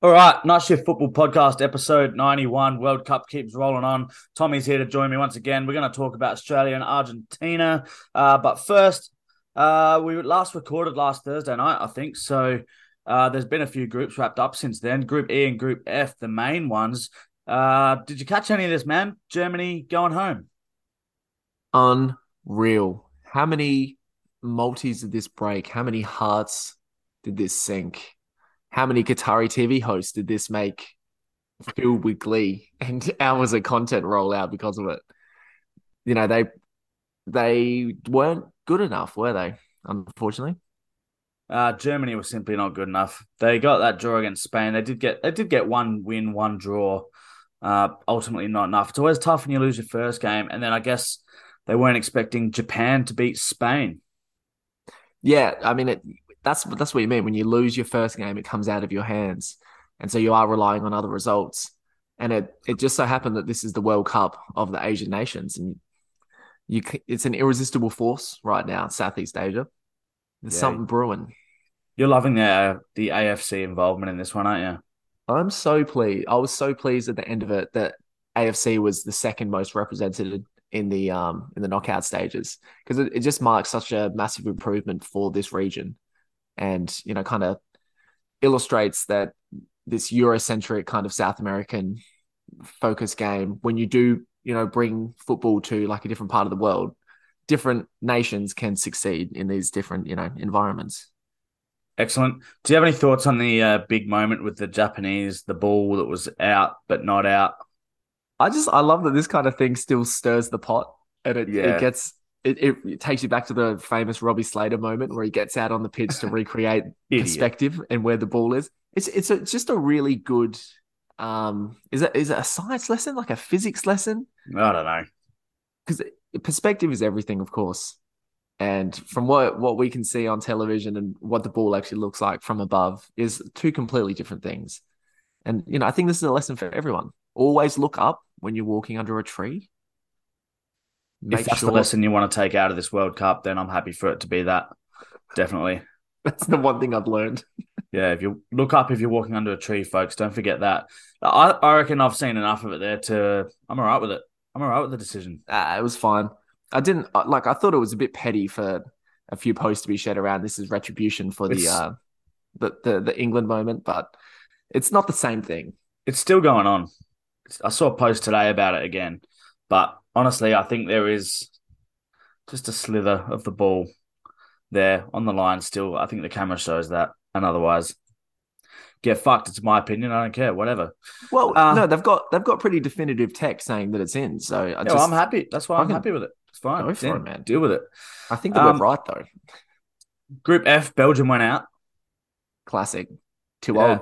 All right, Night Shift Football Podcast, episode 91. World Cup keeps rolling on. Tommy's here to join me once again. We're going to talk about Australia and Argentina. Uh, but first, uh, we last recorded last Thursday night, I think. So uh, there's been a few groups wrapped up since then. Group E and Group F, the main ones. Uh, did you catch any of this, man? Germany going home. Unreal. How many multis did this break? How many hearts did this sink? How many Qatari TV hosts did this make filled with glee and hours of content roll out because of it? You know, they they weren't good enough, were they? Unfortunately. Uh, Germany was simply not good enough. They got that draw against Spain. They did get they did get one win, one draw. Uh, ultimately not enough. It's always tough when you lose your first game, and then I guess they weren't expecting Japan to beat Spain. Yeah, I mean, it, that's that's what you mean. When you lose your first game, it comes out of your hands, and so you are relying on other results. And it it just so happened that this is the World Cup of the Asian nations, and you it's an irresistible force right now, in Southeast Asia. There's yeah. something brewing. You're loving the uh, the AFC involvement in this one, aren't you? I'm so pleased. I was so pleased at the end of it that AFC was the second most represented in the um in the knockout stages because it, it just marks such a massive improvement for this region and you know kind of illustrates that this Eurocentric kind of South American focus game when you do you know bring football to like a different part of the world different nations can succeed in these different you know environments. Excellent. Do you have any thoughts on the uh, big moment with the japanese the ball that was out but not out? I just i love that this kind of thing still stirs the pot and it, yeah. it gets it, it, it, takes you back to the famous Robbie Slater moment where he gets out on the pitch to recreate perspective and where the ball is. It's it's, a, it's just a really good. Um, is it is it a science lesson like a physics lesson? I don't know because perspective is everything, of course. And from what what we can see on television and what the ball actually looks like from above is two completely different things. And you know, I think this is a lesson for everyone. Always look up when you're walking under a tree if that's sure... the lesson you want to take out of this World Cup, then I'm happy for it to be that. Definitely. That's the one thing I've learned. yeah, if you look up if you're walking under a tree, folks, don't forget that. I, I reckon I've seen enough of it there to. I'm all right with it. I'm all right with the decision. Ah, it was fine. I didn't like. I thought it was a bit petty for a few posts to be shared around. This is retribution for the uh, the, the the England moment, but it's not the same thing. It's still going on. I saw a post today about it again, but honestly, I think there is just a slither of the ball there on the line still. I think the camera shows that. And otherwise, get fucked. It's my opinion. I don't care. Whatever. Well, uh, no, they've got they've got pretty definitive text saying that it's in. So I yeah, just, well, I'm happy. That's why I'm happy with it. It's fine. Go for it, man. Deal with it. I think they um, were right though. Group F, Belgium went out. Classic. Too yeah. old.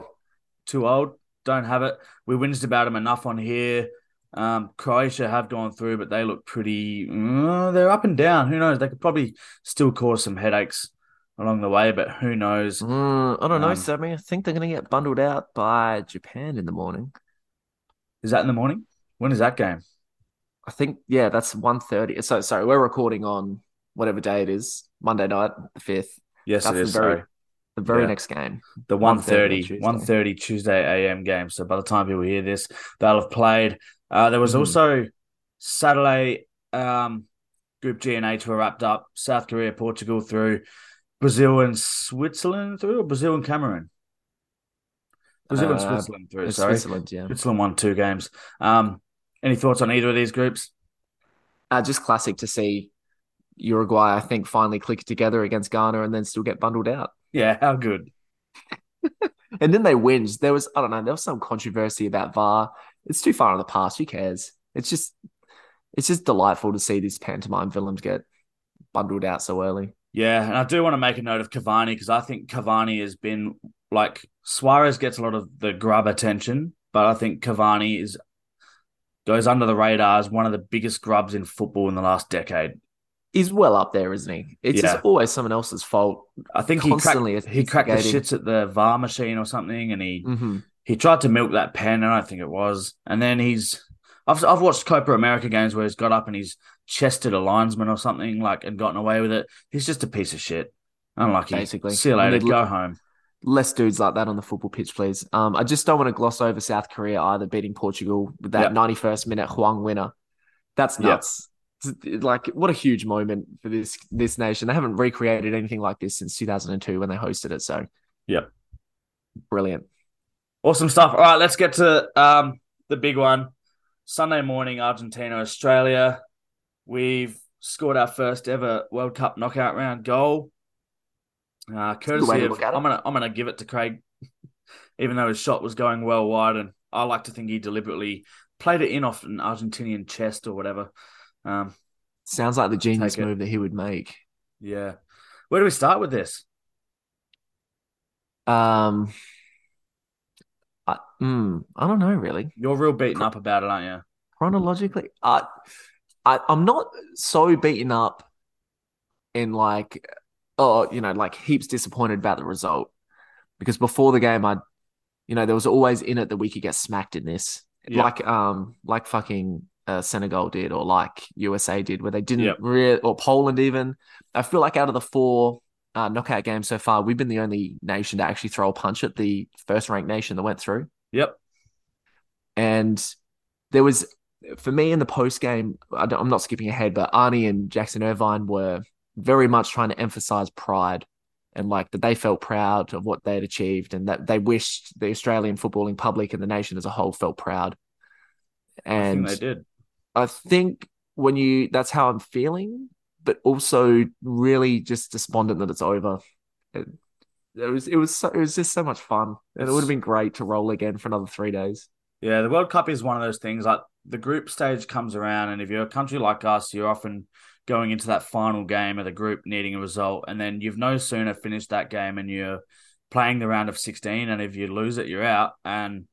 Too old. Don't have it. We whinged about them enough on here. Um, Croatia have gone through, but they look pretty. Uh, they're up and down. Who knows? They could probably still cause some headaches along the way, but who knows? Mm, I don't know, um, Sammy. I think they're going to get bundled out by Japan in the morning. Is that in the morning? When is that game? I think yeah, that's 1.30. So sorry, we're recording on whatever day it is, Monday night, the fifth. Yes, that's it is. The very, sorry. The very yeah. next game. The 1.30, 1.30 Tuesday AM game. So by the time people hear this, they'll have played. Uh, there was mm. also Saturday um, Group G and H were wrapped up. South Korea, Portugal through. Brazil and Switzerland through, or Brazil and Cameroon? Brazil uh, and Switzerland through. Sorry, Switzerland. Yeah, Switzerland won two games. Um, any thoughts on either of these groups? Uh, just classic to see Uruguay. I think finally click together against Ghana and then still get bundled out. Yeah, how good. and then they win. There was I don't know. There was some controversy about VAR it's too far in the past. Who cares? It's just it's just delightful to see these pantomime villains get bundled out so early. Yeah, and I do want to make a note of Cavani because I think Cavani has been like Suarez gets a lot of the grub attention, but I think Cavani is goes under the radar as one of the biggest grubs in football in the last decade. He's well up there, isn't he? It's yeah. just always someone else's fault. I think Constantly he cracked, he cracked the shits at the VAR machine or something, and he mm-hmm he tried to milk that pen, and I think it was. And then he's I've I've watched Copa America games where he's got up and he's chested a linesman or something like and gotten away with it. He's just a piece of shit. Unlucky. Basically, see you later. Go home. less dudes like that on the football pitch, please. Um, I just don't want to gloss over South Korea either, beating Portugal with that Yep. 91st minute Hwang winner. That's Yep. nuts. It's- Like, what a huge moment for this this nation. They haven't recreated anything like this since 2002 when they hosted it. So, yeah, brilliant. Awesome stuff. All right, let's get to um, the big one. Sunday morning, Argentina, Australia. We've scored our first ever World Cup knockout round goal. Uh, courtesy of. I'm gonna I'm gonna give it to Craig, even though his shot was going well wide, and I like to think he deliberately played it in off an Argentinian chest or whatever. Um, Sounds like the genius move that he would make. yeah. Where do we start with this? Um, I, mm, I don't know really. You're real beaten up about it, aren't you? chronologically I, I i'm not so beaten up in like oh you know like heaps disappointed about the result because before the game i you know there was always in it that we could get smacked in this Yeah. like um like fucking uh, senegal did or like usa did where they didn't Yep. really or poland even i feel like out of the four uh, knockout games so far we've been the only nation to actually throw a punch at the first ranked nation that went through Yep. and there was, for me in the post game, I'm not skipping ahead, but Arnie and Jackson Irvine were very much trying to emphasize pride and like that they felt proud of what they'd achieved and that they wished the Australian footballing public and the nation as a whole felt proud. I And think they did. I think when you, that's how I'm feeling, but also really just despondent that it's over. It, it was, it was, so, it was just so much fun, and it would have been great to roll again for another three days. Yeah, the World Cup is one of those things. Like the group stage comes around, and if you're a country like us, you're often going into that final game of the group needing a result, and then you've no sooner finished that game and you're playing the round of 16, and if you lose it, you're out. And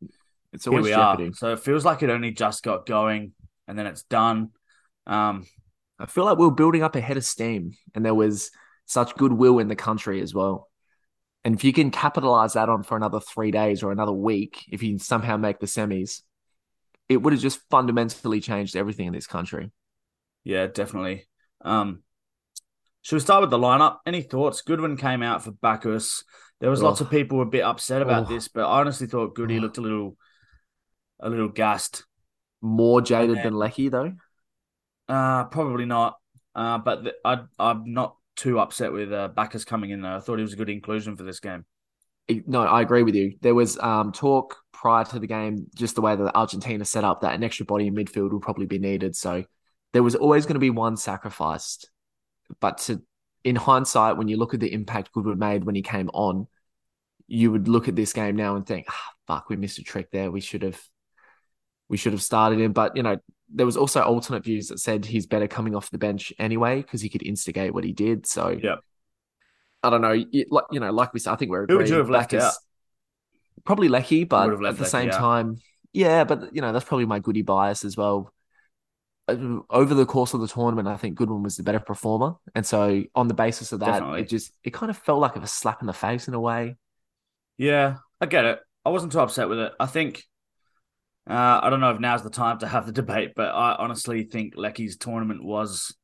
It's here we jeopardy. are. So it feels like it only just got going, and then it's done. Um, I feel like we were building up a head of steam and there was such goodwill in the country as well. And if you can capitalize that on for another three days or another week, if you somehow make the semis, it would have just fundamentally changed everything in this country. yeah, definitely. Um, should we start with the lineup? Any thoughts? Goodwin came out for Baccus. There was lots Oh. of people a bit upset about Oh. this, but I honestly thought Goody Oh. looked a little, a little gassed. More jaded Yeah. than Leckie, though. Uh, probably not. Uh, but th- I, I'm not too upset with uh, Baccus coming in though. I thought he was a good inclusion for this game. No, I agree with you. There was um, talk prior to the game, just the way that Argentina set up, that an extra body in midfield would probably be needed. So there was always going to be one sacrificed. But to, in hindsight, when you look at the impact Goodwin made when he came on, you would look at this game now and think, ah, "Fuck, we missed a trick there. We should have, we should have started him." But you know, there was also alternate views that said he's better coming off the bench anyway because he could instigate what he did. So Yeah. I don't know. You, like you know, like we said, I think we're Who would you have left out? Probably Leckie, but would have left at the Leckie same out. time, yeah. But you know, that's probably my goody bias as well. Uh, Over the course of the tournament, I think Goodwin was the better performer, and so on the basis of that, Definitely. it just it kind of felt like a slap in the face in a way. Yeah, I get it. I wasn't too upset with it. I think uh, I don't know if now's the time to have the debate, but I honestly think Leckie's tournament was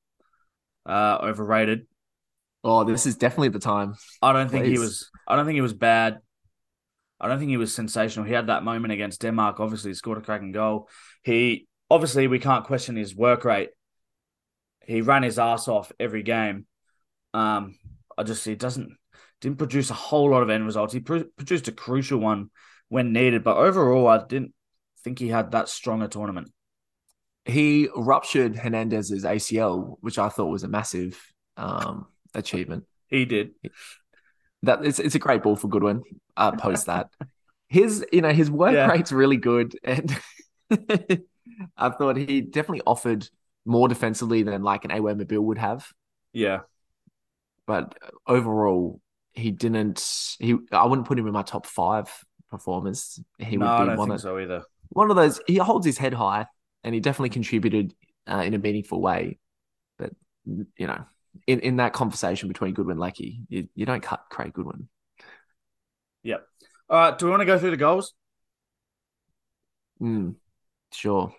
uh, overrated. Oh, this is definitely the time. I don't think he was. I don't think he was bad. I don't think he was sensational. He had that moment against Denmark. Obviously, he scored a cracking goal. He obviously we can't question his work rate. He ran his ass off every game. Um, I just he doesn't didn't produce a whole lot of end results. He pro- produced a crucial one when needed, but overall, I didn't think he had that strong a tournament. He ruptured Hernandez's ACL, which I thought was a massive um, achievement. He did. That it's it's a great ball for Goodwin. Uh, post that. His you know his work Yeah. rate's really good, and I thought he definitely offered more defensively than like an Awer Mabil would have. Yeah, But overall, he didn't. He I wouldn't put him in my top five performers. He no, would I be don't one think of so either. One of those. He holds his head high, and he definitely contributed uh, in a meaningful way. But you know, in, in that conversation between Goodwin and Leckie, you, you don't cut Craig Goodwin. Yep. All right, do we want to go through the goals? Mm, sure.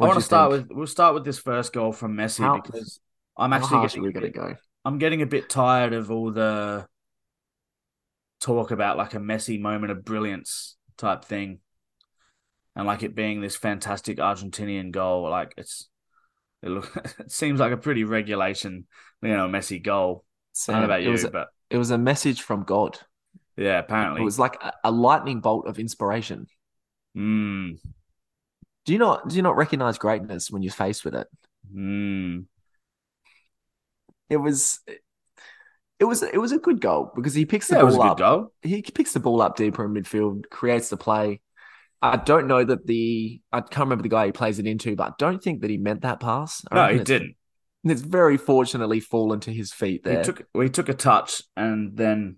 I want to start with we'll start with this first goal from Messi How- because I'm actually getting we a going to bit, go? I'm getting a bit tired of all the talk about like a Messi moment of brilliance type thing, and like it being this fantastic Argentinian goal. Like it's it look it seems like a pretty regulation, you know, messy goal. Sam, I don't know about it you, was a, but it was a message from God. yeah, apparently It was like a, a lightning bolt of inspiration. Mm, Do you not do you not recognize greatness when you're faced with it? mm. It was it was it was a good goal because he picks the Yeah, it was a ball good up. goal. He picks the ball up deeper in midfield, creates the play. I don't know that the I can't remember the guy he plays it into, but I don't think that he meant that pass. I No, he it's- didn't. It's very fortunately fallen to his feet there. He took he took a touch and then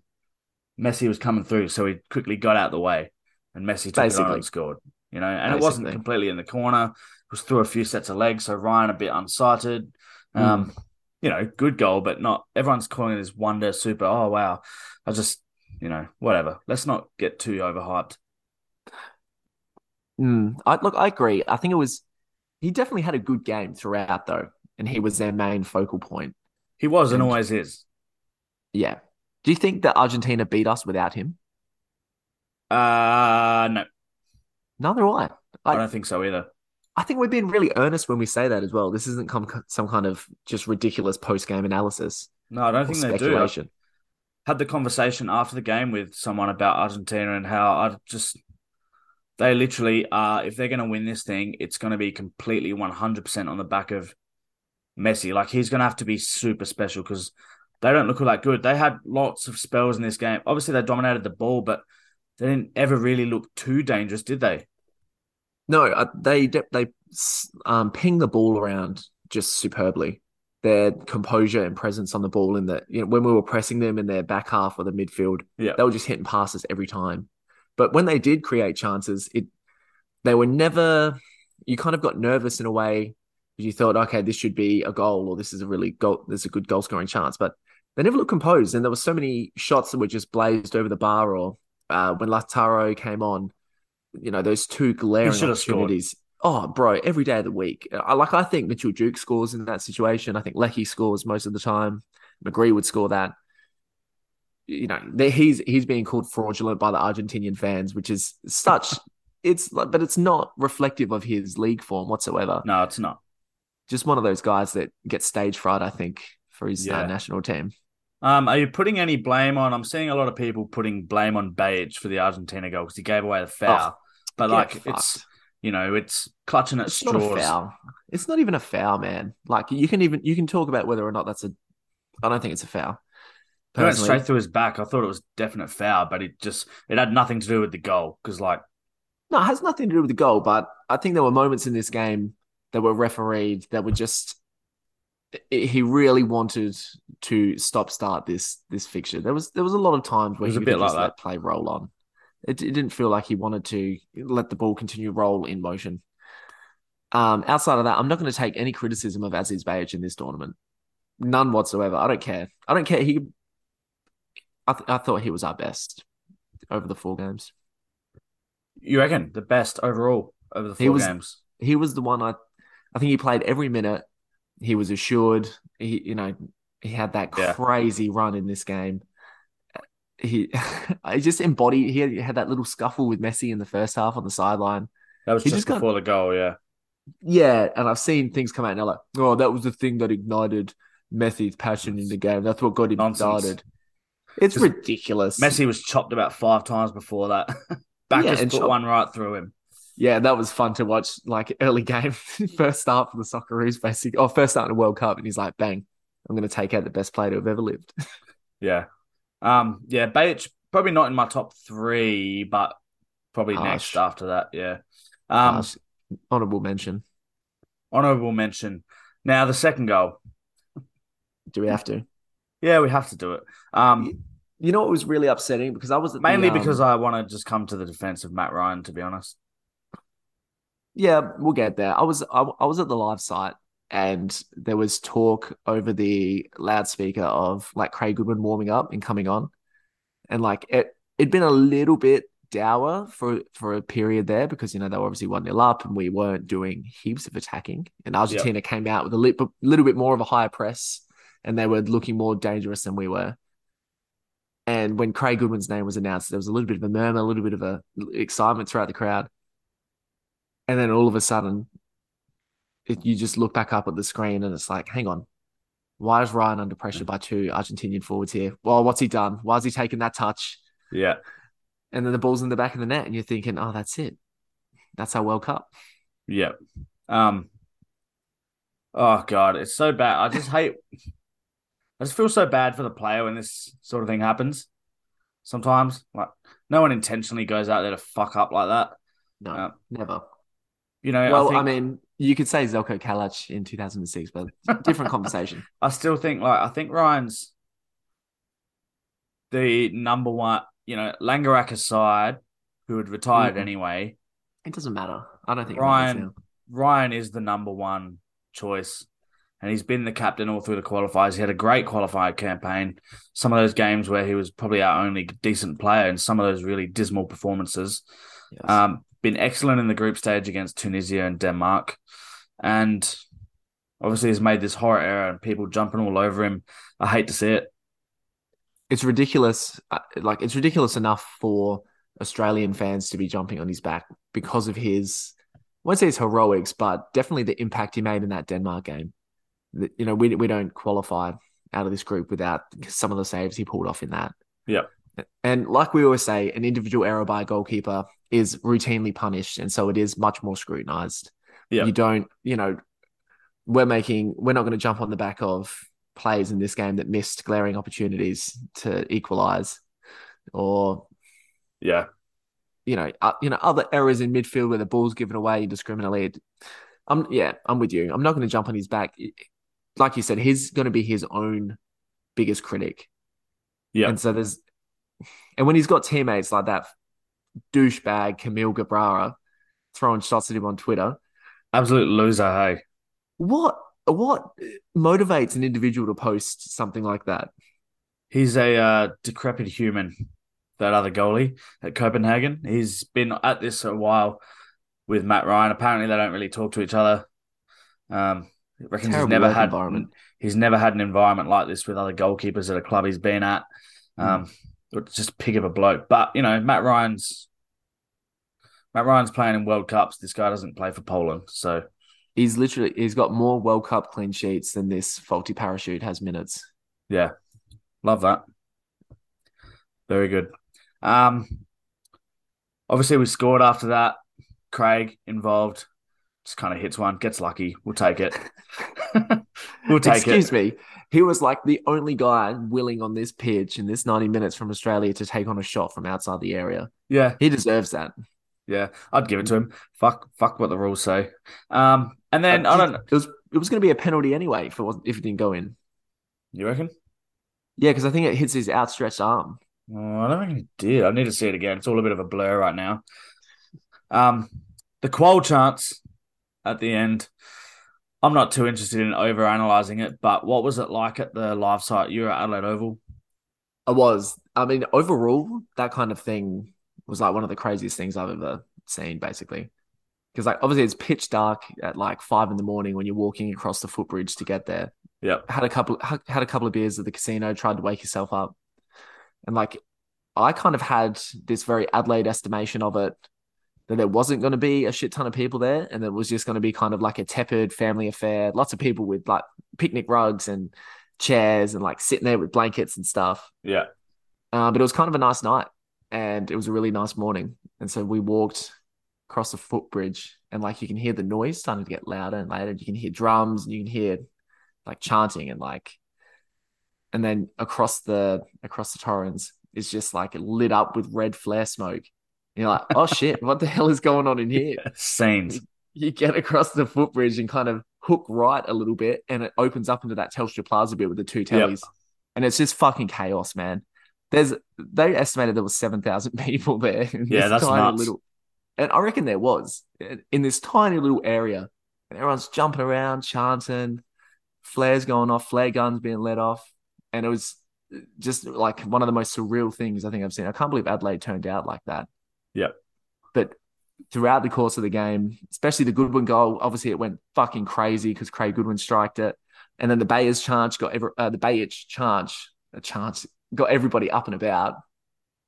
Messi was coming through, so he quickly got out of the way and Messi took it Basically. and scored. You know, and it wasn't completely in the corner. It was through a few sets of legs, so Ryan a bit unsighted. Um, you know, good goal, but not everyone's calling it as wonder super. Oh wow. I just you know, whatever. Let's not get too overhyped. Mm, I look, I agree. I think it was he definitely had a good game throughout though, and he was their main focal point. He was and And- always is. Yeah. Do you think that Argentina beat us without him? Uh no, Neither do I. I I, don't think so either. I think we're being really earnest when we say that as well. This isn't come, some kind of just ridiculous post game analysis No, I don't think they do. I had the conversation after the game with someone about Argentina and how I just they literally are if they're going to win this thing, it's going to be completely 100% on the back of Messi. Like he's going to have to be super special because they don't look all that good. They had lots of spells in this game. Obviously, they dominated the ball, but they didn't ever really look too dangerous, did they? No, uh, they they um, ping the ball around just superbly. Their composure and presence on the ball in the you know when we were pressing them in their back half or the midfield, Yeah. they were just hitting passes every time. But when they did create chances, it they were never. You kind of got nervous in a way because you thought, okay, this should be a goal or this is a really goal. This is a good goal scoring chance, but they never looked composed. And there were so many shots that were just blazed over the bar. Or uh, when Lautaro came on, you know, those two glaring scored. opportunities. Oh, bro, every day of the week. I like. I think Mitchell Duke scores in that situation. I think Leckie scores most of the time. McGree would score that. You know, he's he's being called fraudulent by the Argentinian fans, which is such. it's like, but it's not reflective of his league form whatsoever. No, it's not. Just one of those guys that gets stage fright. I think for his Yeah. uh, national team. Um, are you putting any blame on? I'm seeing a lot of people putting blame on Behich for the Argentina goal because he gave away the foul. but like, fucked. it's you know, it's clutching at It's straws. not a foul. It's not even a foul, man. Like you can even you can talk about whether or not that's a. I don't think it's a foul. It went straight through his back. I thought it was definite foul, but it just it had nothing to do with the goal because like No, it has nothing to do with the goal, but I think there were moments in this game that were refereed that were just i- he really wanted to stop start this this fixture. There was there was a lot of times where he a bit like just that. let play roll on. It, it didn't feel like he wanted to let the ball continue roll in motion. Um, outside of that, I'm not going to take any criticism of Aziz Behich in this tournament. None whatsoever. I don't care. I don't care. He, I, th- I thought he was our best over the four games. you reckon the best overall over the He four was- games. he was the one I I think he played every minute. He was assured. He you know he had that Yeah. crazy run in this game. He I just embodied. He had, he had that little scuffle with Messi in the first half on the sideline. That was he just just got- before the goal. Yeah, Yeah, and I've seen things come out and they're like, oh, that was the thing that ignited Messi's passion in the game. That's what got him Nonsense. started. It's ridiculous. Messi was chopped about five times before that. Baccus and put one right through him. Yeah, that was fun to watch. Like early game, first start for the Socceroos, basically. Oh, first start in the World Cup, and he's like, "Bang! I'm going to take out the best player to have ever lived." Yeah, um, yeah, Behich probably not in my top three, but probably Harsh. next after that. Yeah, um, Harsh. Honorable mention. honorable mention. Now the second goal. Do we have to? Yeah, we have to do it. Um, You know what was really upsetting because I was at the, mainly um, because I want to just come to the defense of Matt Ryan. To be honest. Yeah, we'll get there. I was I, I was at the live site and there was talk over the loudspeaker of like Craig Goodwin warming up and coming on, and like it it'd been a little bit dour for for a period there because you know they were obviously one 0 up and we weren't doing heaps of attacking, and Argentina came out with a li- little bit more of a higher press and they were looking more dangerous than we were. And when Craig Goodwin's name was announced, there was a little bit of a murmur, a little bit of a excitement throughout the crowd. And then all of a sudden, it, you just look back up at the screen and it's like, hang on, why is Ryan under pressure by two Argentinian forwards here? Well, what's he done? Why is he taking that touch? Yeah. And then the ball's in the back of the net, and you're thinking, oh, that's it. That's our World Cup. Yeah. Um. Oh God, it's so bad. I just hate. I just feel so bad for the player when this sort of thing happens. Sometimes, like, no one intentionally goes out there to fuck up like that. No, uh, never. You know, well, I, think, I, mean, you could say Zelko Kalac in 2006, but different conversation. I still think, like, I think Ryan's the number one. You know, Langerak aside, who had retired mm-hmm. anyway. It doesn't matter. I don't think Ryan. Ryan is the number one choice and he's been the captain all through the qualifiers. He had a great qualifier campaign. Some of those games where he was probably our only decent player, and some of those really dismal performances. Yes. Um, been excellent in the group stage against Tunisia and Denmark, and obviously he's made this horror error and people jumping all over him. I hate to see it. It's ridiculous. Uh, like it's ridiculous enough for Australian fans to be jumping on his back because of his. I won't say his heroics, but definitely the impact he made in that Denmark game you know, we we don't qualify out of this group without some of the saves he pulled off in that. Yeah. And like we always say, an individual error by a goalkeeper is routinely punished, and so it is much more scrutinized. Yeah. You don't, you know, we're making we're not going to jump on the back of players in this game that missed glaring opportunities to equalize, or yeah, you know, uh, you know, other errors in midfield where the ball's given away indiscriminately. I'm yeah, I'm with you. I'm not going to jump on his back like you said, he's going to be his own biggest critic. Yeah. And so there's, and when he's got teammates like that douchebag Kamil Grabara throwing shots at him on Twitter, absolute loser. Hey, what what motivates an individual to post something like that? He's a uh, decrepit human. That other goalie at Copenhagen, he's been at this a while with Matt Ryan. Apparently, they don't really talk to each other. Um, reckons he's never had environment. He's never had an environment like this with other goalkeepers at a club he's been at. Hmm. Um, mm. just pig of a bloke. But you know, Matt Ryan's Matt Ryan's playing in World Cups. This guy doesn't play for Poland, so he's literally he's got more World Cup clean sheets than this faulty parachute has minutes. Yeah, love that. Very good. Um, obviously we scored after that. Craig involved just kind of hits one, gets lucky. We'll take it. we'll take Excuse it. Excuse me. He was like the only guy willing on this pitch in this 90 minutes from Australia to take on a shot from outside the area. Yeah. He deserves that. Yeah, I'd give it to him. Fuck, fuck what the rules say. Um, and then uh, I don't. It was it was going to be a penalty anyway if it was if it didn't go in. You reckon? Yeah, because I think it hits his outstretched arm. Oh, I don't think it did. I need to see it again. It's all a bit of a blur right now. Um, the Kuol chance at the end. I'm not too interested in over analyzing it, but what was it like at the live site? You were at Adelaide Oval. I was. I mean, overall, that kind of thing was like one of the craziest things I've ever seen, basically. Because like obviously it's pitch dark at like five in the morning when you're walking across the footbridge to get there. Yeah. Had a couple had a couple of beers at the casino, tried to wake yourself up. And like I kind of had this very Adelaide estimation of it that there wasn't going to be a shit ton of people there and it was just going to be kind of like a tepid family affair. Lots of people with like picnic rugs and chairs and like sitting there with blankets and stuff. Yeah. Uh, but it was kind of a nice night and it was a really nice morning. And so we walked across the footbridge and like you can hear the noise starting to get louder and louder. You can hear drums and you can hear like chanting and like, and then across the across the Torrens is just like lit up with red flare smoke you're like, oh shit, what the hell is going on in here? Scenes. You, get across the footbridge and kind of hook right a little bit, and it opens up into that Telstra Plaza bit with the two tellies, yep. and it's just fucking chaos, man. There's they estimated there was seven thousand people there. yeah, that's nuts. Little, and I reckon there was eh, in this tiny little area, and everyone's jumping around, chanting, flares going off, flare guns being let off, and it was eh, just like one of the most surreal things I think I've seen. I can't believe Adelaide turned out like that. Yeah. But throughout the course of the game, especially the Goodwin goal, obviously it went fucking crazy because Craig Goodwin striked it. And then the Bayers charge got ever uh, the Behich charge, a charge, got everybody up and about.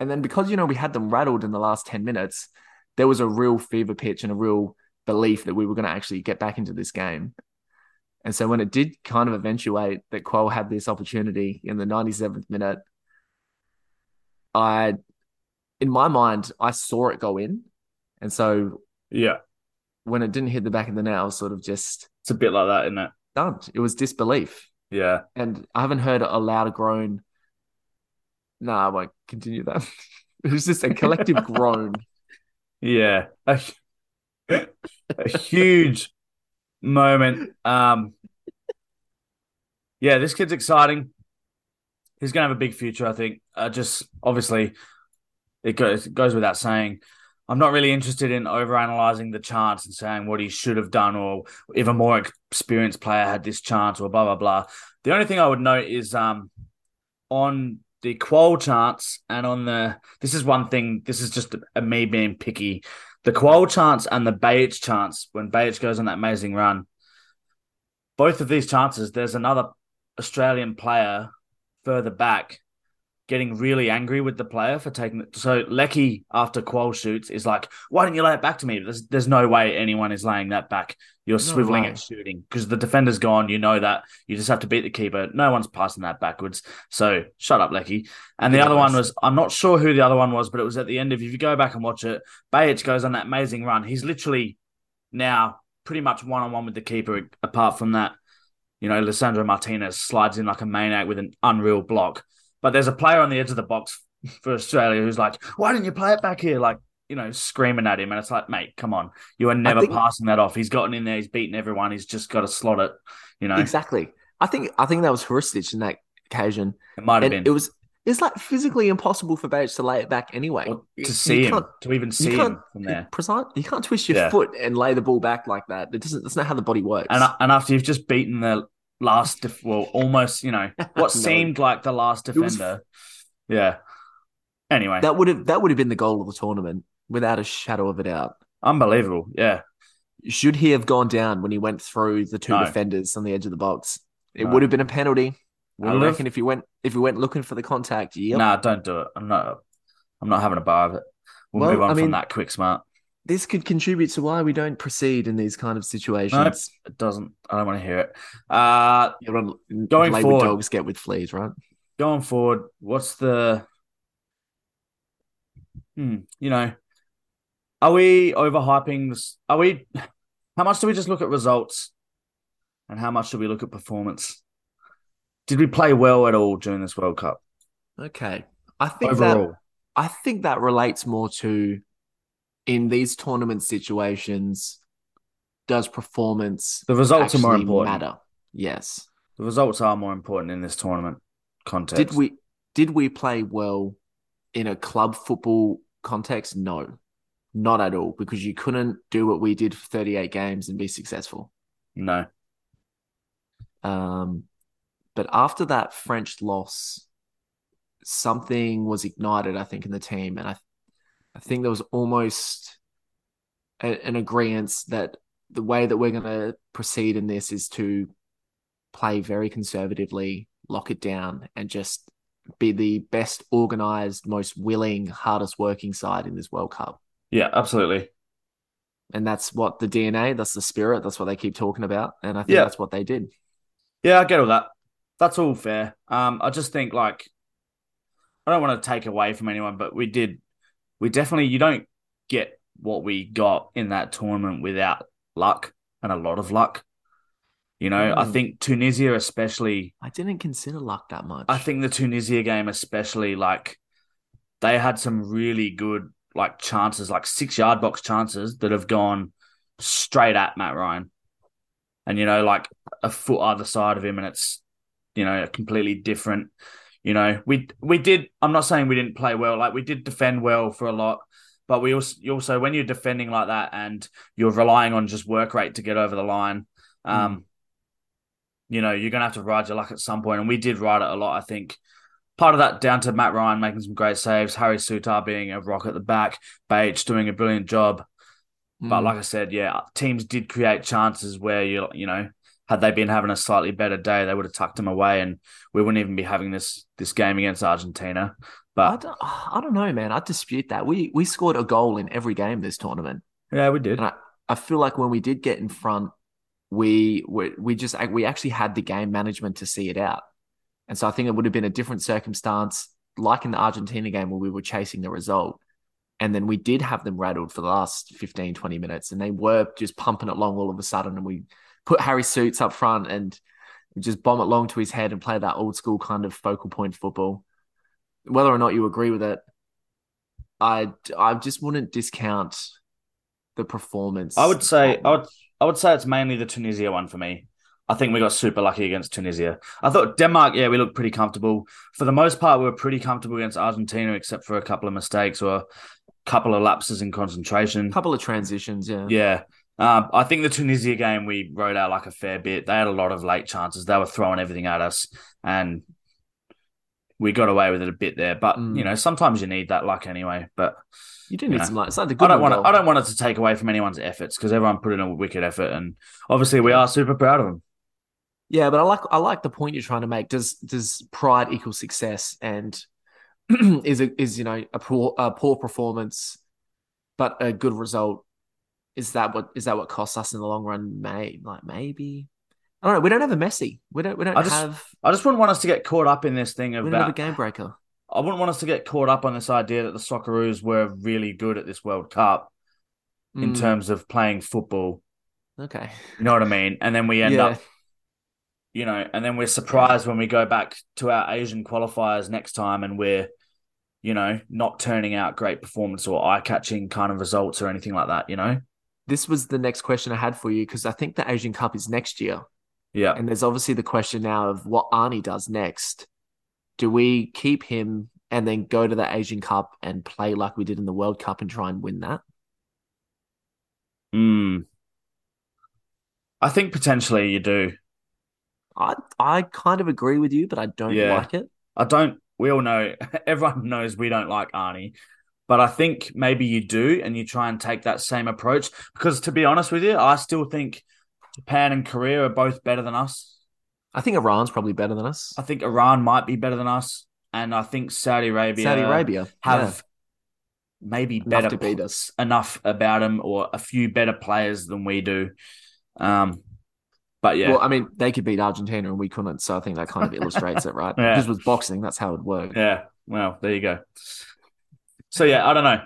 And then because, you know, we had them rattled in the last 10 minutes, there was a real fever pitch and a real belief that we were going to actually get back into this game. And so when it did kind of eventuate that Kuol had this opportunity in the 97th minute, I, in my mind, I saw it go in. And so Yeah. when it didn't hit the back of the net, I was sort of just It's a bit like that, isn't it? stunned. It was disbelief. Yeah. And I haven't heard a louder groan. No, I won't continue that. it was just a collective groan. Yeah. A, a huge moment. Um Yeah, this kid's exciting. He's gonna have a big future, I think. Uh, just obviously it goes it goes without saying. I'm not really interested in overanalyzing the chance and saying what he should have done or if a more experienced player had this chance or blah blah blah. The only thing I would note is um on the Kuol chance and on the this is one thing, this is just a, a me being picky. The Kuol chance and the Behich chance when Behich goes on that amazing run. Both of these chances, there's another Australian player further back getting really angry with the player for taking it. So Leckie after Kuol shoots is like, why didn't you lay it back to me? There's there's no way anyone is laying that back. You're swiveling way. and shooting because the defender's gone. You know that. You just have to beat the keeper. No one's passing that backwards. So shut up, Leckie. And the Yeah, other one was I'm not sure who the other one was, but it was at the end of if you go back and watch it, Behich goes on that amazing run. He's literally now pretty much one on one with the keeper, apart from that. You know, Lissandro Martinez slides in like a maniac with an unreal block. But there's a player on the edge of the box for Australia who's like, why didn't you play it back here? Like, you know, screaming at him. And it's like, mate, come on. You are never think- passing that off. He's gotten in there, he's beaten everyone. He's just got to slot it. You know, Exactly. I think I think that was Hrustic in that occasion. it might have And been. it was it's like physically impossible for Bates to lay it back anyway. You- to you see him, can't- to even see him from there. You can't twist your Yeah. foot and lay the ball back like that. It doesn't. That's not how the body works. And and after you've just beaten the last, def- well, almost, you know, what No. seemed like the last was- defender. Yeah. Anyway, that would have that would have been the goal of the tournament without a shadow of a doubt. unbelievable. Yeah. Should he have gone down when he went through the two No. defenders on the edge of the box? It No. would have been a penalty. I reckon if he went if he went looking for the contact, yep. Nah, don't do it. I'm not. I'm not having a bar of it. We'll Well, move on I from that quick, smart. This could contribute to why we don't proceed in these kind of situations. It doesn't. I don't want to hear it. Uh, on, Going forward- dogs get with fleas, right? going forward, what's the? Hmm, you know, are we overhyping this? Are we? How much do we just look at results, and how much do we look at performance? Did we play well at all during this World Cup Okay. I think that overall? I think that relates more to in these tournament situations, does performance The results are more important. matter? Yes. The results are more important in this tournament context. Did we did we play well in a club football context? No. Not at all, because you couldn't do what we did for 38 games and be successful. No. Um, but after that French loss, something was ignited, I think, in the team, and I, I think there was almost a, an agreement that the way that we're going to proceed in this is to play very conservatively, lock it down, and just be the best organized, most willing, hardest working side in this World Cup. Yeah, absolutely. And that's what the DNA, that's the spirit, that's what they keep talking about. And I think Yeah. that's what they did. Yeah, I get all that. That's all fair. Um, I just think like I don't want to take away from anyone, but we did we definitely you don't get what we got in that tournament without luck and a lot of luck. You know, I Mm. think Tunisia especially I didn't consider luck that much. I think the Tunisia game especially like they had some really good like chances, like six yard box chances that have gone straight at Matt Ryan. And you know, like a foot either side of him and it's you know, a completely different. You know, we we did I'm not saying we didn't play well, like we did defend well for a lot, but we also you also when you're defending like that and you're relying on just work rate to get over the line, um, you know, you're gonna have to ride your luck at some point, and we did ride it a lot. I think part of that down to Matt Ryan making some great saves, Harry Souttar being a rock at the back, Bates doing a brilliant job. But Mm. like I said, yeah, teams did create chances where you you know had they been having a slightly better day, they would have tucked them away, and we wouldn't even be having this this game against Argentina. I But don't, I don't know, man. I dispute that. We we scored a goal in every game this tournament, yeah, we did. and I, I feel like when we did get in front, we we, we just we actually had the game management to see it out, and so I think it would have been a different circumstance, like in the Argentina game where we were chasing the result. And then we did have them rattled for the last 15, 20 minutes, and they were just pumping it long all of a sudden. And we put Harry Suits up front and just bomb it long to his head and play that old school kind of focal point football. Whether or not you agree with it, I I just wouldn't discount the performance. I would say I would. I would say it's mainly the Tunisia one for me. I think we got super lucky against Tunisia. I thought Denmark, yeah, we looked pretty comfortable. For the most part, we were pretty comfortable against Argentina, except for a couple of mistakes or a couple of lapses in concentration. A couple of transitions, yeah. Yeah. Um, I think the Tunisia game we rode out like a fair bit. They had a lot of late chances. They were throwing everything at us, and we got away with it a bit there. But Mm. you know, sometimes you need that luck anyway. But You do need Yeah. some like it's like the I good don't want to. I don't want it to take away from anyone's efforts because everyone put in a wicked effort, and obviously we are super proud of them. Yeah, but I like I like the point you're trying to make. Does does pride equal success? And is it is you know a poor a poor performance, but a good result? Is that what is that what costs us in the long run? May like maybe I don't know. We don't have a Messi. We don't we don't I just- have I just wouldn't want us to get caught up in this thing we don't have a game breaker. I wouldn't want us to get caught up on this idea that the Socceroos were really good at this World Cup in Mm, terms of playing football. okay, You know what I mean? And then we end yeah, up you know, and then we're surprised when we go back to our Asian qualifiers next time and we're, you know, not turning out great performance or eye catching kind of results or anything like that, you know? This was the next question I had for you because I think the Asian Cup is next year. Yeah. And there's obviously the question now of what Arnie does next. Do we keep him and then go to the Asian Cup and play like we did in the World Cup and try and win that? Mm. I think potentially you do. I I kind of agree with you, but I don't Yeah. like it. I don't, we all know, everyone knows we don't like Arnie, but I think maybe you do and you try and take that same approach because to be honest with you, I still think Japan and Korea are both better than us. I think Iran's probably better than us. I think Iran might be better than us. And I think Saudi Arabia, Saudi Arabia have maybe Enough better to beat us. enough about them or a few better players than we do. Um, but yeah. yeah, Well, I mean, they could beat Argentina and we couldn't, so I think that kind of illustrates it, right? Yeah. This was boxing, that's how it worked. yeah. Well, there you go. So yeah, I don't know.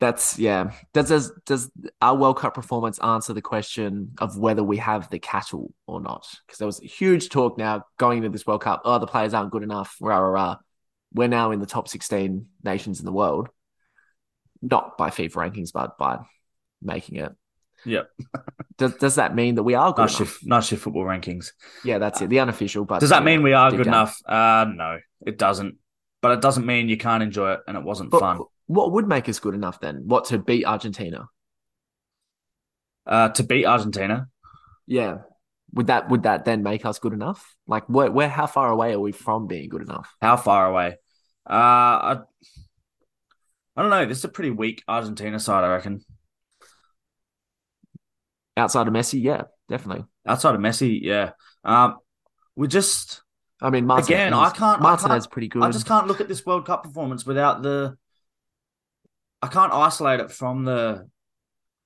That's yeah. Does does does our World Cup performance answer the question of whether we have the cattle or not? Because there was huge talk now going into this World Cup. Oh, the players aren't good enough. Rah rah rah. We're now in the top sixteen nations in the world, not by FIFA rankings, but by making it. Yep. Does does that mean that we are good Nice enough? shift, shift football rankings. Yeah, that's it. The unofficial, but Does that mean we are good down. enough? Uh, no, it doesn't. But it doesn't mean you can't enjoy it and it wasn't But fun. what would make us good enough then? What to beat Argentina? Uh, to beat Argentina, Yeah. Would that would that then make us good enough? Like where where how far away are we from being good enough? how far away? Uh, I, I don't know. This is a pretty weak Argentina side, I reckon. Outside of Messi, yeah, definitely. Outside of Messi, yeah. Um, we just I mean, Martinez, Again, I can't- I Martinez can't- pretty good. I just can't look at this World Cup performance without the. I can't isolate it from the.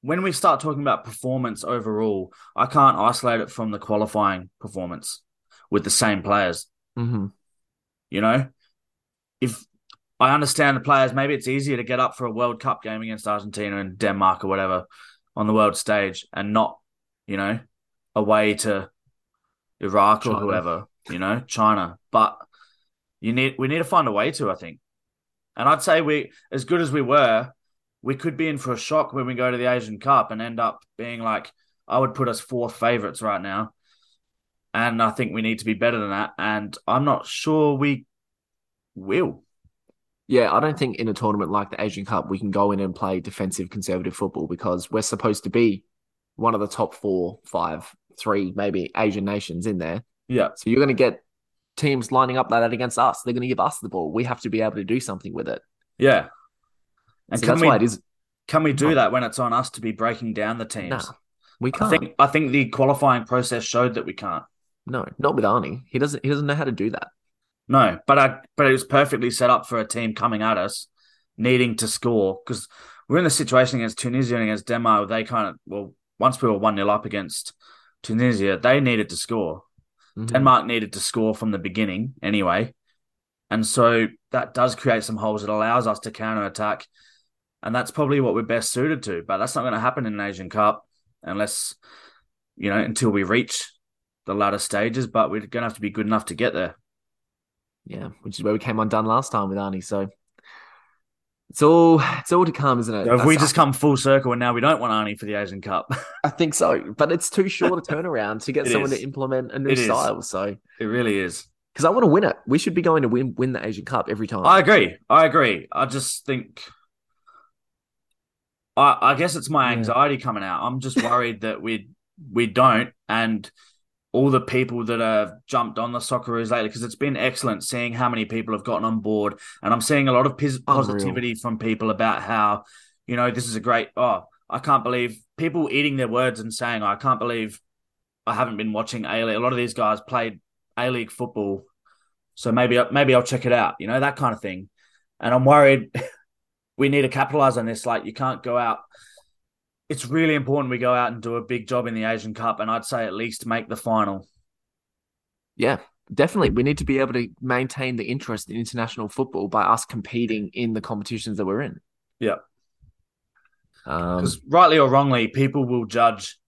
When we start talking about performance overall, I can't isolate it from the qualifying performance with the same players. Mhm. You know, if I understand the players, maybe it's easier to get up for a World Cup game against Argentina and Denmark or whatever on the world stage and not, you know, away to Iraq or whoever, you know, China. But you need we need to find a way to, I think. And I'd say we as good as we were, we could be in for a shock when we go to the Asian Cup and end up being like I would put us fourth favourites right now. And I think we need to be better than that. And I'm not sure we will. Yeah, I don't think in a tournament like the Asian Cup we can go in and play defensive conservative football because we're supposed to be one of the top four, five, three, maybe Asian nations in there. Yeah. So you're going to get teams lining up like that against us. They're going to give us the ball. We have to be able to do something with it. Yeah. And so can that's we why it is. can we do that when it's on us to be breaking down the teams? Nah. We I can't. think I think the qualifying process showed that we can't. no, not with Arnie. He doesn't. He doesn't know how to do that. No, but I but it was perfectly set up for a team coming at us needing to score because we're in the situation against Tunisia and against Denmark. They kind of well, once we were one 0 up against Tunisia, they needed to score. Mhm. Denmark needed to score from the beginning anyway, and so that does create some holes. It allows us to counter attack, and that's probably what we're best suited to. But that's not going to happen in an Asian Cup unless you know until we reach the latter stages. But we're going to have to be good enough to get there. Yeah, which is where we came undone last time with Arnie. So it's all it's all to come, isn't it? Have we That's- just come full circle and now we don't want Arnie for the Asian Cup? I think so, but it's too short a turnaround to get It someone is. to implement a new It is. style. So it really is. because I want to win it, we should be going to win win the Asian Cup every time. I agree. I agree. I just think I I guess it's my Yeah. anxiety coming out. I'm just worried that we we don't and all the people that have jumped on the Socceroos lately because it's been excellent seeing how many people have gotten on board and I'm seeing a lot of pos- Unreal. positivity from people about how you know this is a great oh I can't believe people eating their words and saying oh, I can't believe I haven't been watching A League. A lot of these guys played A League football, so maybe maybe I'll check it out. You know that kind of thing. And I'm worried we need to capitalize on this. Like you can't go out. It's really important we go out and do a big job in the Asian Cup, and I'd say at least make the final. Yeah, definitely. We need to be able to maintain the interest in international football by us competing in the competitions that we're in. Yeah. Um, Because rightly or wrongly, people will judge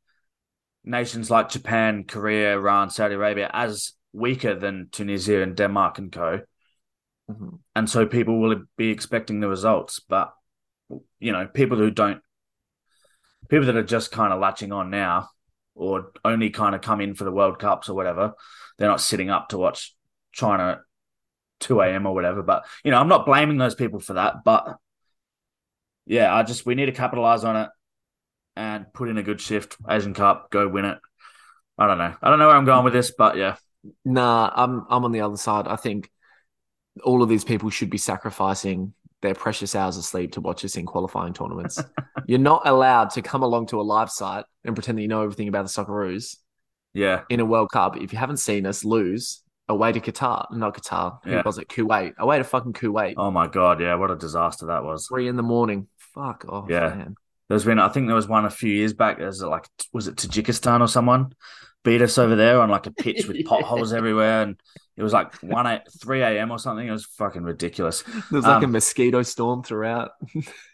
nations like Japan, Korea, Iran, Saudi Arabia as weaker than Tunisia and Denmark and co. mhm. and so people will be expecting the results. But you know, people who don't, people that are just kind of latching on now, or only kind of come in for the World Cups or whatever, they're not sitting up to watch China two a.m. or whatever. But you know, I'm not blaming those people for that. But yeah, I just we need to capitalize on it and put in a good shift. Asian Cup, go win it. I don't know. I don't know where I'm going with this, but yeah, Nah, I'm I'm on the other side. I think all of these people should be sacrificing their precious hours of sleep to watch us in qualifying tournaments. You're not allowed to come along to a live site and pretend that you know everything about the Socceroos yeah, in a World Cup if you haven't seen us lose away to Qatar, not Qatar. Who Yeah. was it? Kuwait. Away to fucking Kuwait. Oh my god, yeah, what a disaster that was. Three in the morning. Fuck off, Yeah. man. There's been, I think there was one a few years back. There's like, was it Tajikistan or someone beat us over there on like a pitch with potholes everywhere, and it was like one a three a.m. or something. It was fucking ridiculous. There's like a Um, mosquito storm throughout.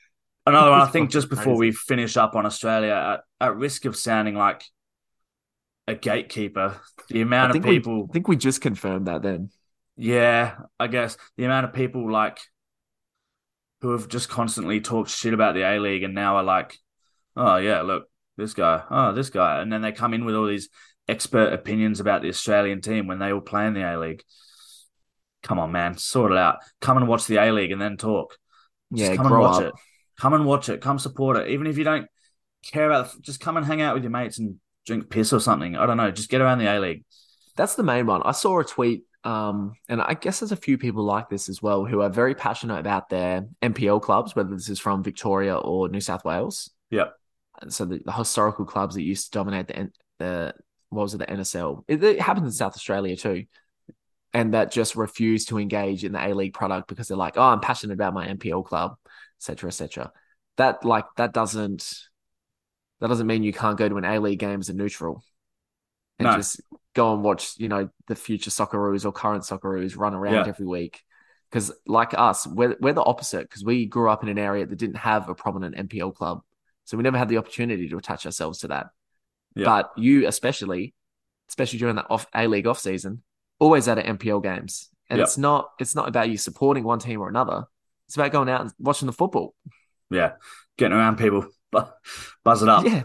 Another one, I think, just before we finish up on Australia, at, at risk of sounding like a gatekeeper, the amount of think we people, I think we just confirmed that then. yeah, I guess the amount of people like who have just constantly talked shit about the A League and now are like, oh yeah, look, this guy, oh this guy, and then they come in with all these expert opinions about the Australian team when they all play in the A League. Come on, man, sort it out. Come and watch the A League and then talk. Just Yeah, come and grow watch up. it. Come and watch it. Come support it. Even if you don't care about, just come and hang out with your mates and drink piss or something. I don't know. Just get around the A League. That's the main one. I saw a tweet, um, and I guess there's a few people like this as well who are very passionate about their NPL clubs, whether this is from Victoria or New South Wales. Yep. So the, the historical clubs that used to dominate the the what was it the NSL? It, it happens in South Australia too, and that just refuse to engage in the A League product because they're like, oh, I'm passionate about my NPL club, etc., etc. That like that doesn't that doesn't mean you can't go to an A League game as a neutral and No. just go and watch, you know, the future Socceroos or current Socceroos run around Yeah. every week. Because like us, we're we're the opposite because we grew up in an area that didn't have a prominent NPL club, so we never had the opportunity to attach ourselves to that. Yeah. But you, especially, especially during that off A League off season, always at NPL games, and Yep. it's not it's not about you supporting one team or another. It's about going out and watching the football. Yeah. Getting around people. Bu- Buzz it up. Yeah.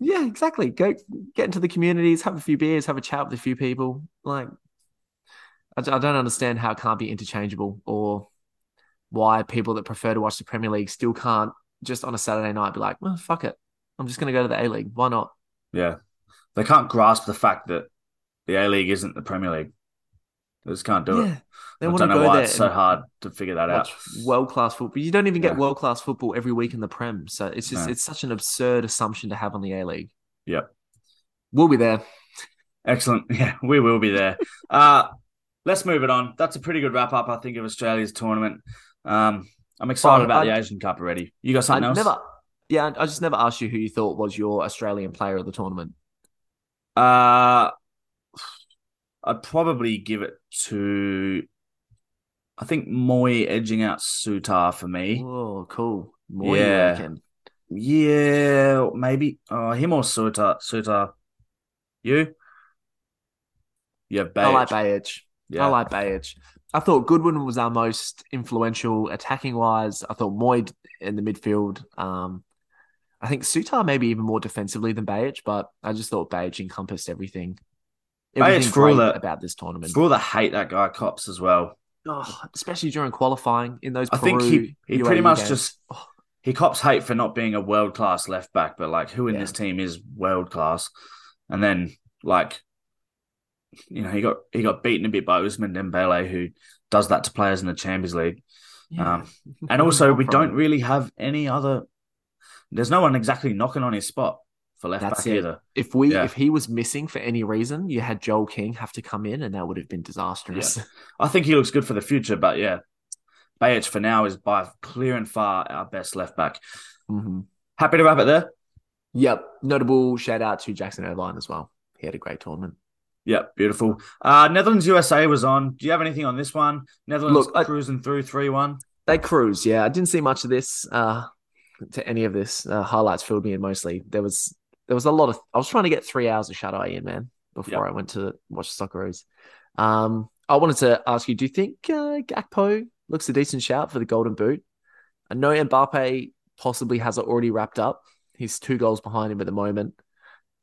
Yeah, exactly. Go get into the communities, have a few beers, have a chat with a few people. Like, I, I don't understand how it can't be interchangeable or why people that prefer to watch the Premier League still can't just on a Saturday night be like, well, fuck it. I'm just going to go to the A League. Why not? Yeah. They can't grasp the fact that the A League isn't the Premier League. They just can't do it. They I want don't to know go why there it's so hard to figure that out. world class football. You don't even get Yeah. world class football every week in the Prem. So it's just, No. it's such an absurd assumption to have on the A League. Yep. We'll be there. Excellent. Yeah, we will be there. uh, let's move it on. That's a pretty good wrap up, I think, of Australia's tournament. Um, I'm excited Oh, about I- the Asian Cup already. You got I something else? never, yeah, I just never asked you who you thought was your Australian player of the tournament. Uh, I'd probably give it to. I think Mooy edging out Souttar for me. Oh, cool. More Yeah. Yeah, maybe. Oh, him or Souttar. Souttar. You? Yeah, I like. Behich. Yeah. I like Behich. I thought Goodwin was our most influential attacking wise. I thought Moyd in the midfield. Um, I think Souttar maybe even more defensively than Behich, but I just thought Behich encompassed everything. For all great the- about this tournament. For all the hate that guy cops as well. Oh, especially during qualifying in those I Peru, think he, he UAE pretty much games. just Oh, he cops hate for not being a world class left back, but like who in Yeah. this team is world class? And then like you know, he got he got beaten a bit by Ousmane Dembele, who does that to players in the Champions League. yeah. Um, And also we don't really have any other there's no one exactly knocking on his spot for left That's back it. either. If we Yeah. if he was missing for any reason, you had Joel King have to come in, and that would have been disastrous. I think he looks good for the future, but yeah. Behich for now is by clear and far our best left back. Mhm. Happy to wrap it there. Yep. Notable shout out to Jackson Irvine as well. He had a great tournament. Yeah, beautiful. Uh, Netherlands USA was on. Do you have anything on this one? Netherlands Look, I- cruising through 3 1. They cruise, yeah. I didn't see much of this, uh, to any of this. Uh, highlights filled me in mostly. There was there was a lot of. I was trying to get three hours of shut eye in, man, before I went to watch Socceroos. Um, I wanted to ask you: Do you think uh, Gakpo looks a decent shout for the Golden Boot? I know Mbappe possibly has it already wrapped up. He's two goals behind him at the moment.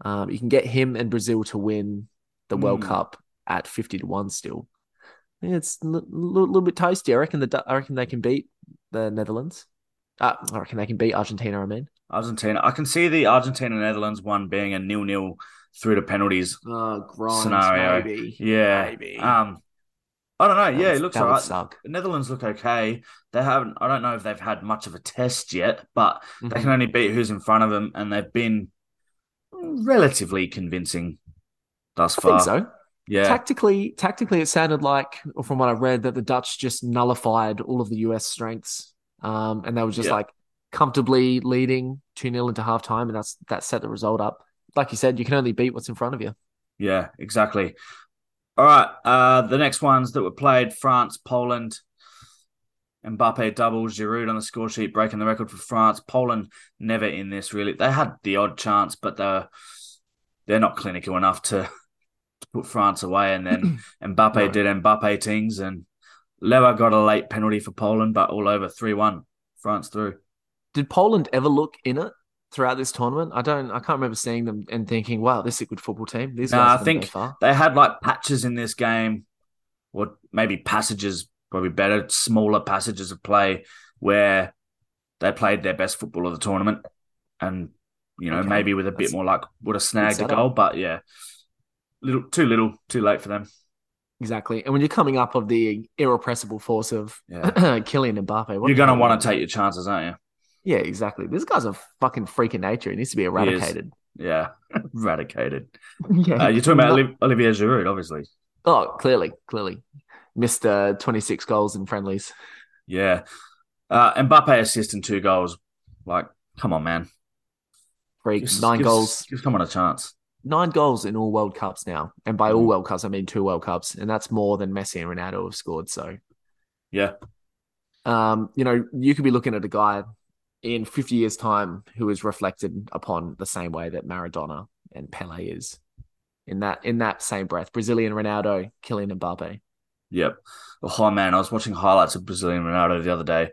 Um, you can get him and Brazil to win the World Hmm. Cup at fifty to one still. Yeah, it's a li- li- little bit toasty. I reckon the I reckon they can beat the Netherlands. Uh, I reckon they can beat Argentina. I mean, Argentina. I can see the Argentina Netherlands one being a nil nil through to penalties. oh, grind, Scenario. maybe. Yeah. maybe. Um, I don't know. That yeah, would- it looks that all would right. suck. The Netherlands look okay. They haven't. I don't know if they've had much of a test yet, but they Mhm. can only beat who's in front of them, and they've been relatively convincing thus I far. think so. Yeah, Tactically, tactically, it sounded like, or from what I've read, that the Dutch just nullified all of the US strengths, um, and they were just Yeah. like comfortably leading two 0 into halftime, and that's that set the result up. Like you said, you can only beat what's in front of you. yeah, exactly. All right. Uh, the next ones that were played: France, Poland. Mbappe doubles, Giroud on the score sheet, breaking the record for France. Poland never in this really. They had the odd chance, but they're they're not clinical enough to, to put France away. And then Mbappe No. did Mbappe things, and Lewa got a late penalty for Poland, but all over three one, France through. Did Poland ever look in it throughout this tournament? I don't. I can't remember seeing them and thinking, "Wow, this is a good football team." These Nah, guys I think. They had like patches in this game, or maybe passages, probably better, smaller passages of play where they played their best football of the tournament, and you know Okay. maybe with a bit That's- more luck would have snagged a goal, but yeah, little too little, too late for them. Exactly. And when you're coming up of the irrepressible force of Yeah, Kylian Mbappe, what you're gonna want to take your chances, aren't you? Yeah, exactly. This guy's a fucking freak of nature. He needs to be eradicated. Yeah, eradicated. yeah, Uh, you're talking about not- Oliv- Olivier Giroud, obviously. Oh, clearly, clearly. Missed uh, 26 goals in friendlies. Yeah, uh, Mbappe assist and two goals. Like, come on, man. Freak. Give- nine give- goals. Give someone a chance. Nine goals in all World Cups now. And by all Mm. World Cups, I mean two World Cups. And that's more than Messi and Ronaldo have scored. So, Yeah, um, you know, you could be looking at a guy in 50 years' time who is reflected upon the same way that Maradona and Pele is. In that in that same breath. Brazilian Ronaldo, Kylian Mbappe. Yep. Oh man, I was watching highlights of Brazilian Ronaldo the other day.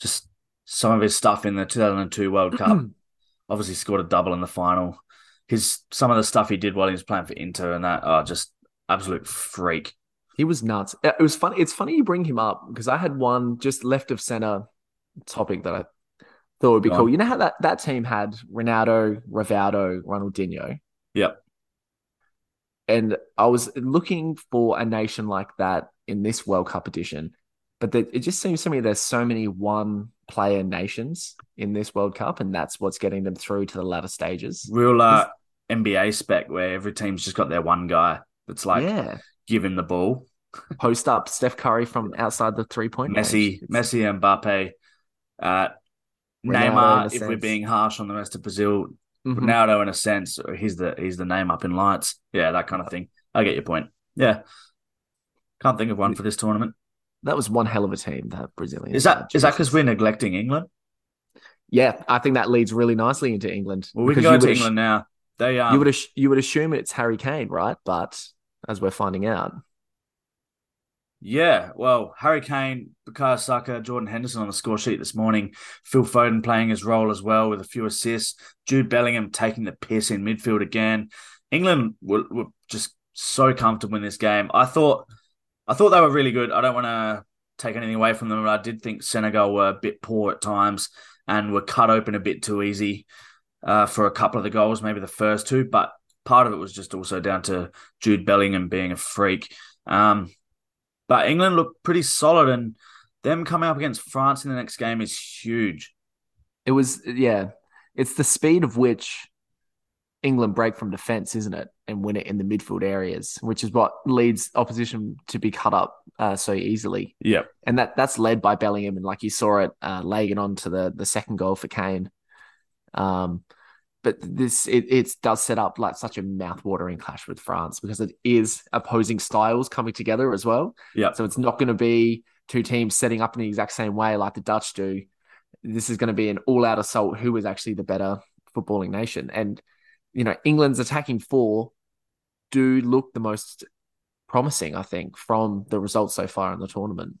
Just some of his stuff in the 2002 World Cup. Obviously scored a double in the final. His some of the stuff he did while he was playing for Inter and that are just absolute freak. He was nuts. It was funny. It's funny you bring him up because I had one just left of center topic that I thought would be Go cool. on. You know how that, that team had Ronaldo, Rivaldo, Ronaldinho? Yep. And I was looking for a nation like that in this World Cup edition, but that it just seems to me there's so many one player nations in this World Cup, and that's what's getting them through to the latter stages. Real uh, NBA spec where every team's just got their one guy that's like yeah, give him the ball. post up Steph Curry from outside the three point. Messi, Messi, and Mbappe. Uh, Neymar, if we're being harsh on the rest of Brazil, Mhm. Ronaldo in a sense, he's the he's the name up in lights. Yeah, that kind of thing. I get your point. Yeah. Can't think of one for this tournament. That was one hell of a team, that Brazilian. Is that is that because we're neglecting England? Yeah, I think that leads really nicely into England. Well, we can go to England now. They um, you would ass- you would assume it's Harry Kane, right? But as we're finding out, Yeah, well, Harry Kane, Bukayo Saka, Jordan Henderson on the score sheet this morning. Phil Foden playing his role as well with a few assists. Jude Bellingham taking the piss in midfield again. England were, were just so comfortable in this game. I thought, I thought they were really good. I don't want to take anything away from them, but I did think Senegal were a bit poor at times and were cut open a bit too easy uh, for a couple of the goals, maybe the first two. But part of it was just also down to Jude Bellingham being a freak. Um, but England looked pretty solid, and them coming up against France in the next game is huge. it was yeah, it's the speed of which England break from defense, isn't it, and win it in the midfield areas, which is what leads opposition to be cut up uh, so easily. Yeah, and that that's led by Bellingham, and like you saw it uh, laying on to the the second goal for Kane. Um, but this it, it does set up like such a mouth-watering clash with France because it is opposing styles coming together as well. Yep. So it's not going to be two teams setting up in the exact same way like the Dutch do. This is going to be an all-out assault. Who is actually the better footballing nation? And you know, England's attacking four do look the most promising, I think, from the results so far in the tournament.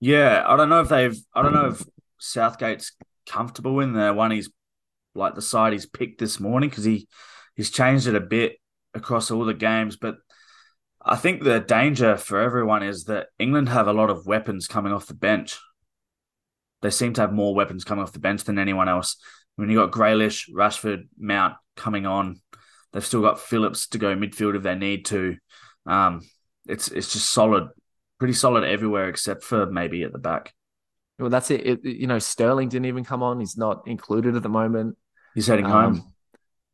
Yeah, I don't know if they've. I don't know if Southgate's comfortable in there. one he's like the side he's picked this morning because he he's changed it a bit across all the games. But I think the danger for everyone is that England have a lot of weapons coming off the bench. They seem to have more weapons coming off the bench than anyone else. When you got Grealish, Rashford, Mount coming on, they've still got Phillips to go midfield if they need to. Um, it's it's just solid, pretty solid everywhere except for maybe at the back. Well, that's it. it. You know, Sterling didn't even come on. He's not included at the moment. He's heading Um, home.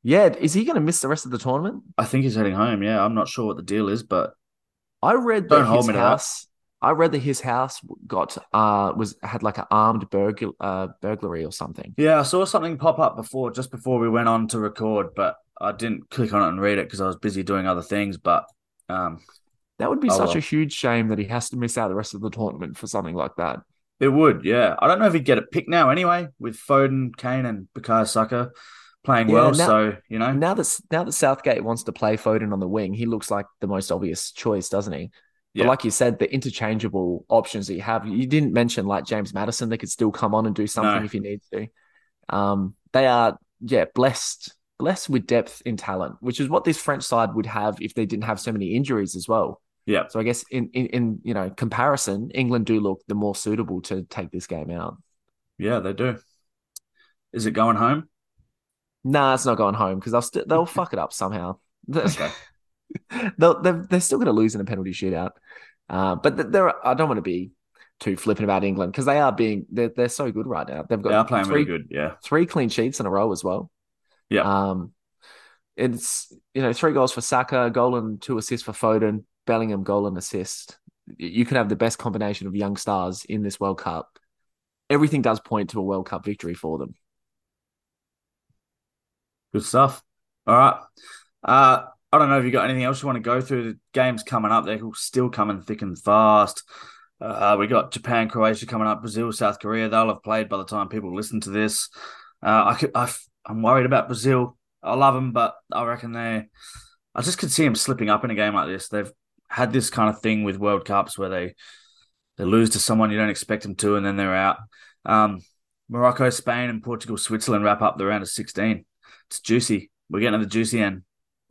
Yeah, is he going to miss the rest of the tournament? I think he's heading home. Yeah, I'm not sure what the deal is, but I read that his house. I read that his house got uh was had like an armed burgl uh burglary or something. yeah, I saw something pop up before, just before we went on to record, but I didn't click on it and read it because I was busy doing other things. But um, That would be Oh, such well. a huge shame that he has to miss out the rest of the tournament for something like that. It would, yeah. I don't know if he'd get a pick now anyway, with Foden, Kane, and Bukayo Saka playing Yeah, well. now- so you know, Now that now that Southgate wants to play Foden on the wing, he looks like the most obvious choice, doesn't he? But Yeah. like you said, the interchangeable options that you have, you didn't mention like James Maddison. They could still come on and do something No. if you need to. Um, they are, yeah, blessed, blessed with depth in talent, which is what this French side would have if they didn't have so many injuries as well. Yeah, So I guess in in, in you know comparison, England do look the more suitable to take this game out. yeah, they do. Is it going home? Nah, it's not going home because they'll st- they'll fuck it up somehow. Okay. they'll, they're, they're still going to lose in a penalty shootout. Uh, but th- they're, I don't want to be too flippant about England because they are being they're, they're so good right now. They've got They are playing three, really good. Yeah, three clean sheets in a row as well. Yeah. Um, it's you know three goals for Saka, goal and two assists for Foden, Bellingham goal and assist. You can have the best combination of young stars in this World Cup. Everything does point to a World Cup victory for them. good stuff. All right. Uh, I don't know if you got anything else you want to go through. The games coming up, they're still coming thick and fast. Uh, we got Japan, Croatia coming up, Brazil, South Korea. They'll have played by the time people listen to this. Uh, I I'm worried about Brazil. I love them, but I reckon they. I just could see them slipping up in a game like this. They've had this kind of thing with World Cups where they they lose to someone you don't expect them to, and then they're out. Um, Morocco, Spain, and Portugal, Switzerland wrap up the round of 16. It's juicy. We're getting to the juicy end.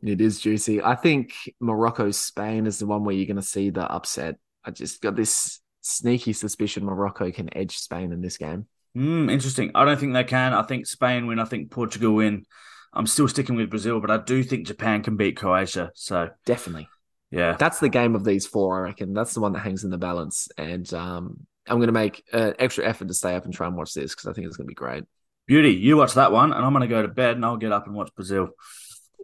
It is juicy. I think Morocco Spain is the one where you're going to see the upset. I just got this sneaky suspicion Morocco can edge Spain in this game. Hmm, interesting. I don't think they can. I think Spain win. I think Portugal win. I'm still sticking with Brazil, but I do think Japan can beat Croatia. So Definitely. Yeah, That's the game of these four, I reckon. That's the one that hangs in the balance. And um, I'm going to make an extra effort to stay up and try and watch this because I think it's going to be great. beauty. You watch that one, and I'm going to go to bed, and I'll get up and watch Brazil.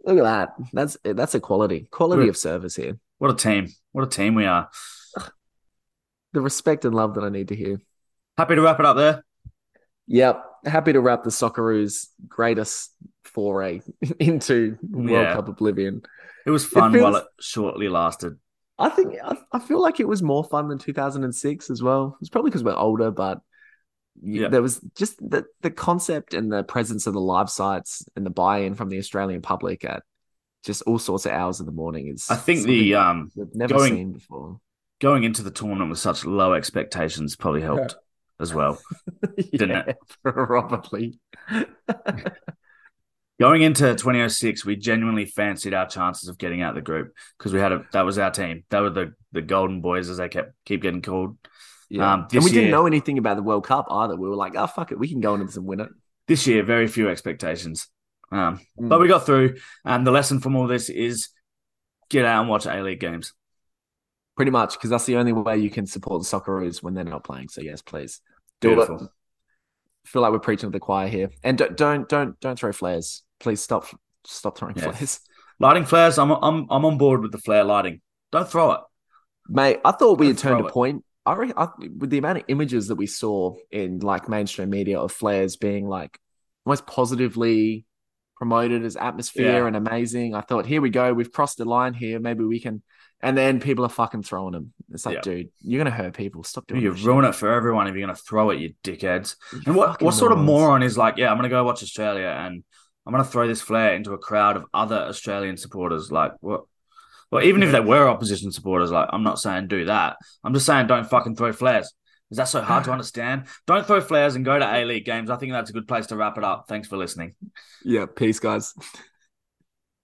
Look at that. That's that's a quality quality Good. of service here. What a team! What a team we are. The respect and love that I need to hear. Happy to wrap it up there. Yep. Happy to wrap the Socceroos' greatest foray into World Yeah. Cup oblivion. It was fun feels- while it shortly lasted. I think I, I feel like it was more fun than 2006 as well. It's probably because we're older, but Yeah. there was just the the concept and the presence of the live sites and the buy-in from the Australian public at just all sorts of hours in the morning is. I think the um never going- seen before. going into the tournament with such low expectations probably helped as well. Didn't it? Probably. Going into 2006, we genuinely fancied our chances of getting out of the group because we had a that was our team. That were the the golden boys as they kept keep getting called. Yeah. Um, and we didn't know anything about the World Cup either. We were like, oh fuck it, we can go in and win it. This year, very few expectations. Um, Mm. but we got through. And the lesson from all this is get out and watch A League games. Pretty much, because that's the only way you can support the Socceroos when they're not playing. So yes, please do Beautiful. it. Feel like we're preaching to the choir here, and don't don't don't don't throw flares. Please stop stop throwing Yeah. flares, Lighting flares, I'm I'm I'm on board with the flare lighting. Don't throw it. mate. I thought we had Don't turned throw a point. I, re- I with the amount of images that we saw in like mainstream media of flares being like almost positively promoted as atmosphere Yeah. and amazing. I thought, here we go, we've crossed the line here. Maybe we can. And then people are fucking throwing them. It's like, Yeah. dude, you're gonna hurt people. Stop doing You ruin it for everyone if you're going to throw it, you dickheads. shit. And what, what sort of moron is like, yeah, I'm going to go watch Australia and I'm going to throw this flare into a crowd of other Australian supporters? Like, what? Well, even if they were opposition supporters, like, I'm not saying do that. I'm just saying don't fucking throw flares. Is that so hard to understand? Don't throw flares and go to A League games. I think that's a good place to wrap it up. Thanks for listening. Yeah, peace, guys.